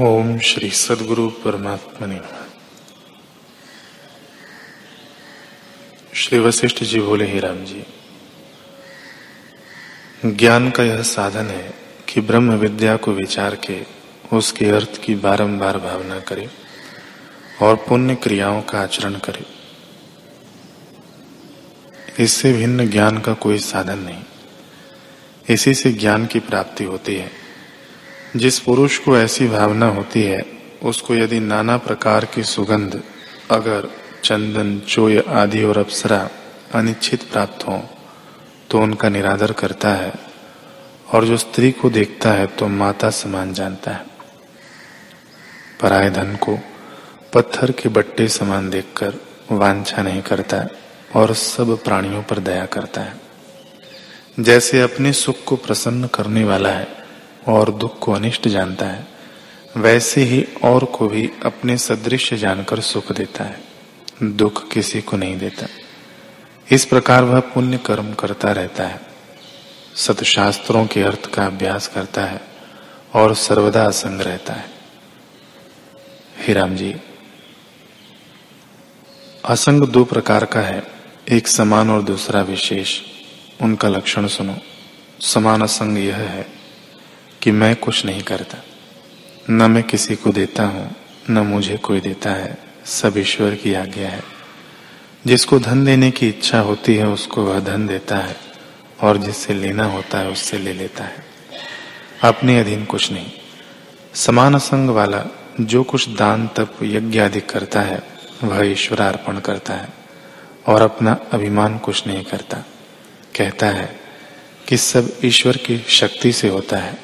ओम श्री सदगुरु परमात्मा ने श्री वशिष्ठ जी बोले, ही राम जी, ज्ञान का यह साधन है कि ब्रह्म विद्या को विचार के उसके अर्थ की बारंबार भावना करे और पुण्य क्रियाओं का आचरण करे। इससे भिन्न ज्ञान का कोई साधन नहीं। इसी से ज्ञान की प्राप्ति होती है। जिस पुरुष को ऐसी भावना होती है, उसको यदि नाना प्रकार की सुगंध, अगर, चंदन, चोय आदि और अप्सरा अनिच्छित प्राप्त हो तो उनका निरादर करता है। और जो स्त्री को देखता है तो माता समान जानता है। पराय धन को पत्थर के बट्टे समान देखकर वांछा नहीं करता और सब प्राणियों पर दया करता है। जैसे अपने सुख को प्रसन्न करने वाला है और दुख को अनिष्ट जानता है, वैसे ही और को भी अपने सदृश जानकर सुख देता है, दुख किसी को नहीं देता। इस प्रकार वह पुण्य कर्म करता रहता है, सतशास्त्रों के अर्थ का अभ्यास करता है और सर्वदा असंग रहता है। हिराम जी, असंग दो प्रकार का है, एक समान और दूसरा विशेष। उनका लक्षण सुनो। समान असंग यह है कि मैं कुछ नहीं करता। न मैं किसी को देता हूँ, न मुझे कोई देता है। सब ईश्वर की आज्ञा है। जिसको धन देने की इच्छा होती है, उसको वह धन देता है और जिससे लेना होता है, उससे ले लेता है। अपने अधीन कुछ नहीं। समान संग वाला जो कुछ दान, तप, यज्ञ आदि करता है, वह ईश्वर अर्पण करता है और अपना अभिमान कुछ नहीं करता। कहता है कि सब ईश्वर की शक्ति से होता है।